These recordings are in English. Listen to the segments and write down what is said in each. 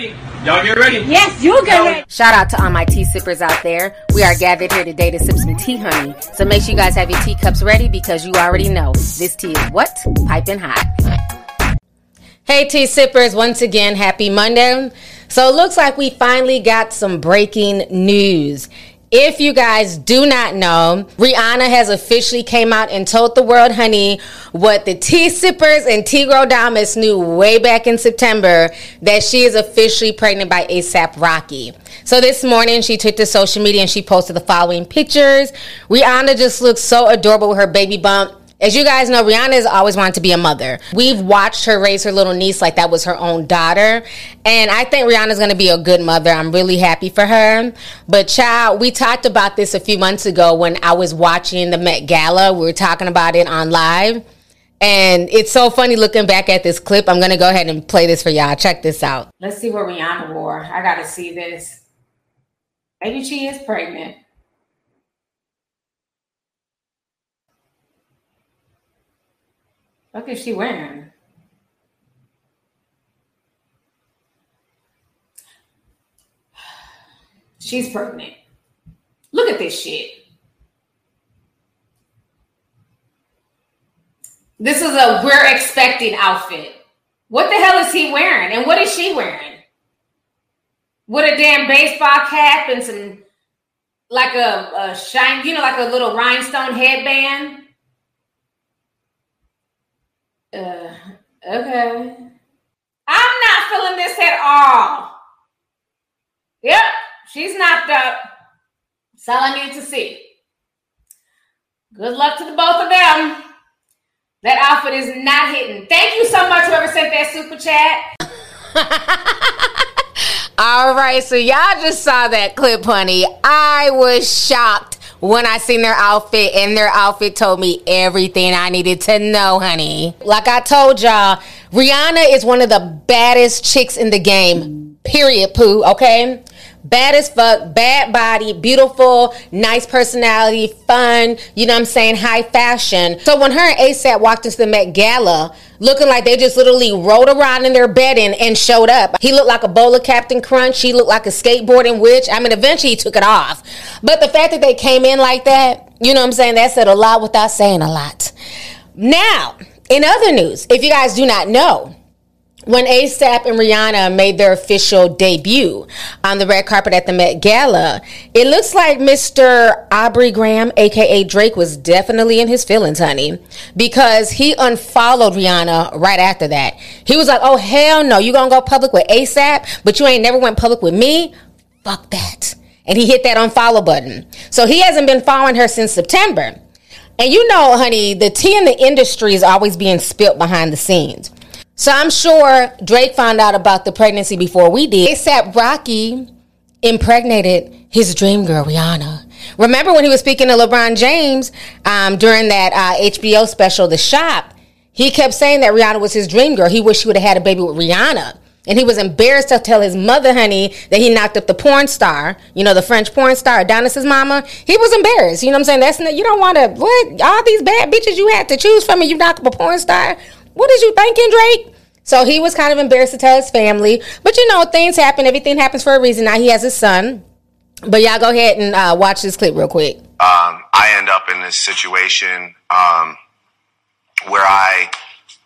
ready. Y'all get ready. Yes, you get ready. Shout out to all my tea sippers out there. We are gathered here today to sip some tea, honey. So make sure you guys have your teacups ready because you already know this tea is what? Piping hot. Hey, tea sippers. Once again, happy Monday. So it looks like we finally got some breaking news. If you guys do not know, Rihanna has officially came out and told the world, honey, what the tea sippers and girl Damas knew way back in September that she is officially pregnant by ASAP Rocky. So this morning she took to social media and she posted the following pictures. Rihanna just looks so adorable with her baby bump. As you guys know, Rihanna has always wanted to be a mother. We've watched her raise her little niece like that was her own daughter. And I think Rihanna's going to be a good mother. I'm really happy for her. But, child, we talked about this a few months ago when I was watching the Met Gala. We were talking about it on live. And it's so funny looking back at this clip. I'm going to go ahead and play this for y'all. Check this out. Let's see what Rihanna wore. I got to see this. Maybe she is pregnant. What is she wearing? She's pregnant. Look at this shit. This is a we're expecting outfit. What the hell is he wearing? And what is she wearing? With a damn baseball cap and some like a, a shine, you know, like a little rhinestone headband. Uh, okay. I'm not feeling this at all. Yep, she's knocked up. That's all I need to see. Good luck to the both of them. That outfit is not hitting. Thank you so much, whoever sent that super chat. All right, so y'all just saw that clip, honey. I was shocked when I seen their outfit, and their outfit told me everything I needed to know, honey. Like I told y'all, Rihanna is one of the baddest chicks in the game. Period, poo. Okay. Bad as fuck, bad body, beautiful, nice personality, fun, you know what I'm saying, high fashion. So when her and ASAP walked into the Met Gala, looking like they just literally rolled around in their bed and, and showed up. He looked like a bowl of Captain Crunch. She looked like a skateboarding witch. I mean, eventually he took it off. But the fact that they came in like that, you know what I'm saying, that said a lot without saying a lot. Now, in other news, if you guys do not know, when ASAP and Rihanna made their official debut on the red carpet at the Met Gala, it looks like Mr. Aubrey Graham, aka Drake, was definitely in his feelings, honey, because he unfollowed Rihanna right after that. He was like, "Oh hell no, you gonna go public with ASAP, but you ain't never went public with me? Fuck that!" And he hit that unfollow button. So he hasn't been following her since September. And you know, honey, the tea in the industry is always being spilt behind the scenes. So I'm sure Drake found out about the pregnancy before we did. ASAP Rocky impregnated his dream girl, Rihanna. Remember when he was speaking to LeBron James um, during that uh, HBO special, The Shop? He kept saying that Rihanna was his dream girl. He wished he would have had a baby with Rihanna. And he was embarrassed to tell his mother, honey, that he knocked up the porn star, you know, the French porn star, Adonis's mama. He was embarrassed. You know what I'm saying? That's you don't want to, what? All these bad bitches you had to choose from and you knock up a porn star? What is you thinking, Drake? So he was kind of embarrassed to tell his family. But you know, things happen. Everything happens for a reason. Now he has his son. But y'all go ahead and uh, watch this clip real quick. Um, I end up in this situation um, where I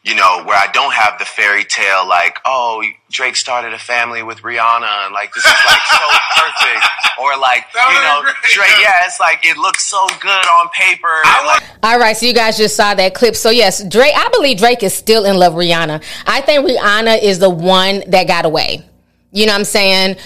you know, where I don't have the fairy tale like, oh, Drake started a family with Rihanna and like this is like so perfect. Or like, you know, Drake, yeah, it's like it looks so good on paper. Like- All right, so you guys just saw that clip. So yes, Drake, I believe Drake is still in love with Rihanna. I think Rihanna is the one that got away. You know what I'm saying?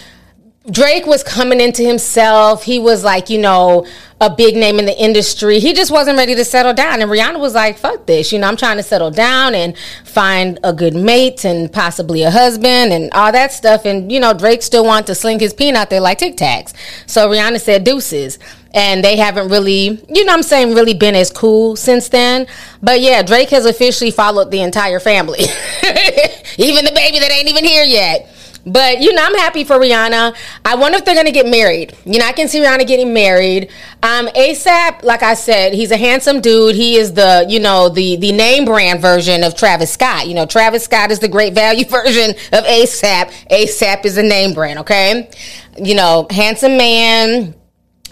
Drake was coming into himself. He was like, you know, a big name in the industry. He just wasn't ready to settle down. And Rihanna was like, fuck this. You know, I'm trying to settle down and find a good mate and possibly a husband and all that stuff. And, you know, Drake still wanted to sling his peen out there like Tic Tacs. So Rihanna said deuces. And they haven't really, you know I'm saying, really been as cool since then. But yeah, Drake has officially followed the entire family. even the baby that ain't even here yet. But you know, I'm happy for Rihanna. I wonder if they're gonna get married. You know, I can see Rihanna getting married. Um, ASAP, like I said, he's a handsome dude. He is the you know the the name brand version of Travis Scott. You know, Travis Scott is the great value version of ASAP. ASAP is a name brand. Okay, you know, handsome man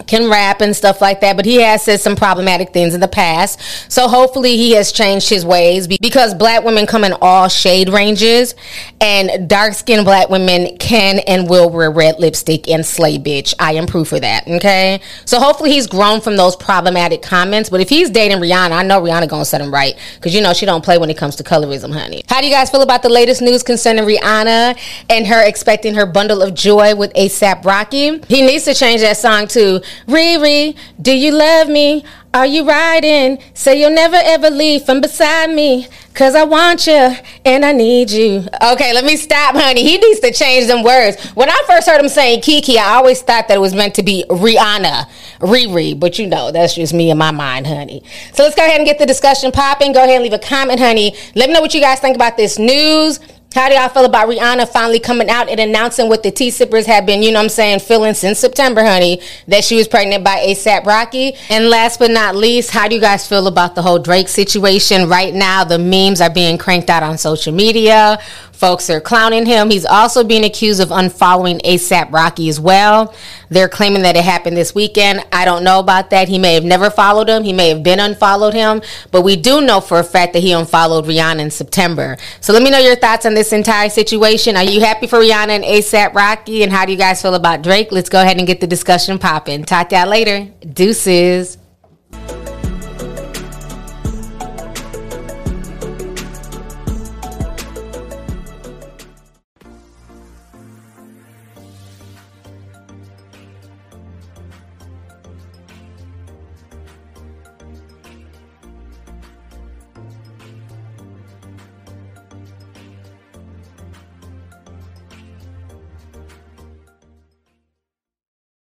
can rap and stuff like that, but he has said some problematic things in the past. So hopefully he has changed his ways because black women come in all shade ranges and dark skinned black women can and will wear red lipstick and slay bitch. I am proof of that. Okay. So hopefully he's grown from those problematic comments. But if he's dating Rihanna, I know Rihanna gonna set him right because you know she don't play when it comes to colorism, honey. How do you guys feel about the latest news concerning Rihanna and her expecting her bundle of joy with ASAP Rocky? He needs to change that song to Riri, do you love me? Are you riding? Say you'll never ever leave from beside me. Cause I want you and I need you. Okay, let me stop, honey. He needs to change them words. When I first heard him saying Kiki, I always thought that it was meant to be Rihanna, Riri. But you know, that's just me in my mind, honey. So let's go ahead and get the discussion popping. Go ahead and leave a comment, honey. Let me know what you guys think about this news. How do y'all feel about Rihanna finally coming out and announcing what the tea sippers have been, you know what I'm saying, feeling since September, honey, that she was pregnant by ASAP Rocky? And last but not least, how do you guys feel about the whole Drake situation? Right now, the memes are being cranked out on social media. Folks are clowning him. He's also being accused of unfollowing ASAP Rocky as well. They're claiming that it happened this weekend. I don't know about that. He may have never followed him. He may have been unfollowed him. But we do know for a fact that he unfollowed Rihanna in September. So let me know your thoughts on this entire situation. Are you happy for Rihanna and ASAP Rocky? And how do you guys feel about Drake? Let's go ahead and get the discussion popping. Talk to y'all later. Deuces.